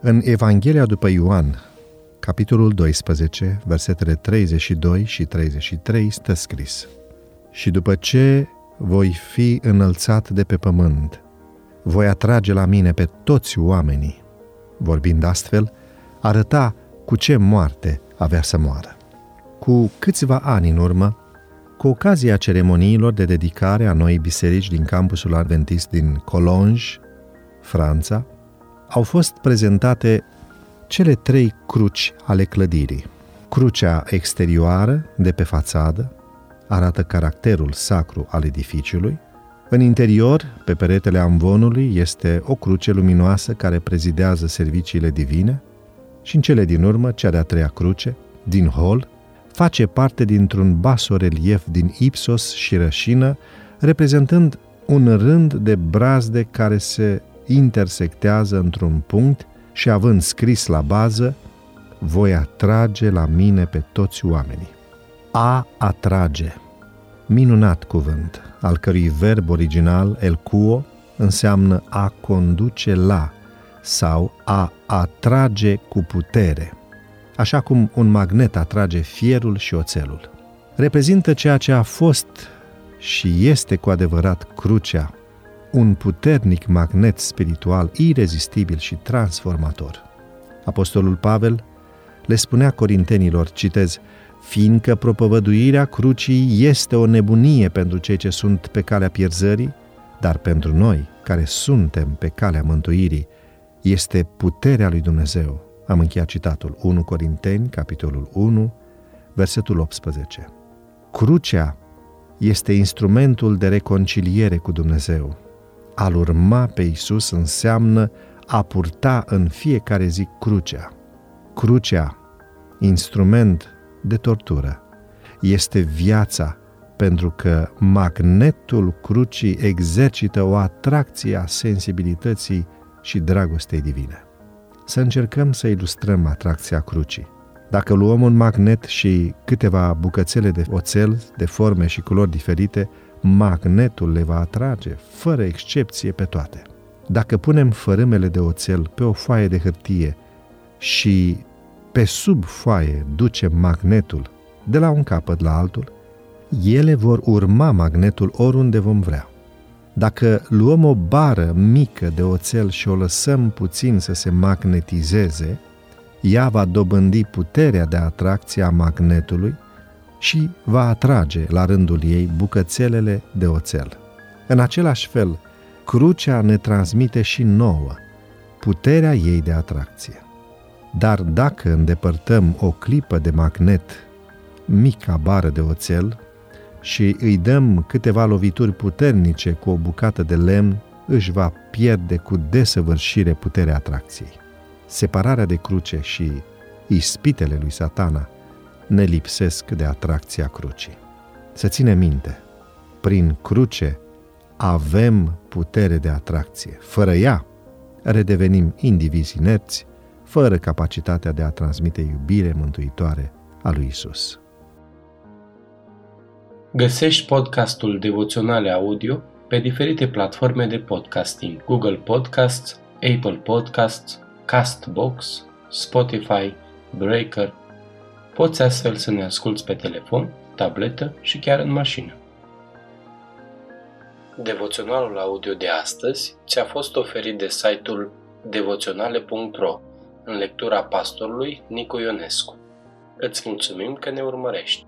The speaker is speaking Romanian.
În Evanghelia după Ioan, capitolul 12, versetele 32 și 33, stă scris Și după ce voi fi înălțat de pe pământ, voi atrage la mine pe toți oamenii. Vorbind astfel, arăta cu ce moarte avea să moară. Cu câțiva ani în urmă, cu ocazia ceremoniilor de dedicare a noii biserici din campusul adventist din Collonges, Franța, au fost prezentate cele trei cruci ale clădirii. Crucea exterioară, de pe fațadă, arată caracterul sacru al edificiului. În interior, pe peretele amvonului, este o cruce luminoasă care prezidează serviciile divine și în cele din urmă, cea de-a treia cruce, din hol, face parte dintr-un basorelief din ipsos și rășină, reprezentând un rând de brazde care se intersectează într-un punct și având scris la bază, voi atrage la mine pe toți oamenii. A atrage. Minunat cuvânt, al cărui verb original, el cuo, înseamnă a conduce la sau a atrage cu putere, așa cum un magnet atrage fierul și oțelul. Reprezintă ceea ce a fost și este cu adevărat crucea un puternic magnet spiritual irezistibil și transformator. Apostolul Pavel le spunea corintenilor, citez, fiindcă propovăduirea crucii este o nebunie pentru cei ce sunt pe calea pierzării, dar pentru noi, care suntem pe calea mântuirii, este puterea lui Dumnezeu. Am încheiat citatul 1 Corinteni, capitolul 1, versetul 18. Crucea este instrumentul de reconciliere cu Dumnezeu, a-L urma pe Isus înseamnă a purta în fiecare zi crucea. Crucea, instrument de tortură, este viața pentru că magnetul crucii exercită o atracție a sensibilității și dragostei divine. Să încercăm să ilustrăm atracția crucii. Dacă luăm un magnet și câteva bucățele de oțel de forme și culori diferite, magnetul le va atrage, fără excepție, pe toate. Dacă punem fărâmele de oțel pe o foaie de hârtie și pe sub foaie ducem magnetul de la un capăt la altul, ele vor urma magnetul oriunde vom vrea. Dacă luăm o bară mică de oțel și o lăsăm puțin să se magnetizeze, ea va dobândi puterea de atracție a magnetului și va atrage la rândul ei bucățelele de oțel. În același fel, crucea ne transmite și nouă puterea ei de atracție. Dar dacă îndepărtăm o clipă de magnet, mica bară de oțel, și îi dăm câteva lovituri puternice cu o bucată de lemn, își va pierde cu desăvârșire puterea atracției. Separarea de cruce și ispitele lui satana ne lipsesc de atracția crucii. Să ține minte, prin cruce avem putere de atracție. Fără ea, redevenim indivizi inerți, fără capacitatea de a transmite iubire mântuitoare a lui Isus. Găsești podcastul Devoționale Audio pe diferite platforme de podcasting, Google Podcasts, Apple Podcasts, Castbox, Spotify, Breaker, Poți astfel să ne asculți pe telefon, tabletă și chiar în mașină. Devoționalul audio de astăzi ți-a fost oferit de site-ul devoționale.ro în lectura pastorului Nicu Ionescu. Îți mulțumim că ne urmărești!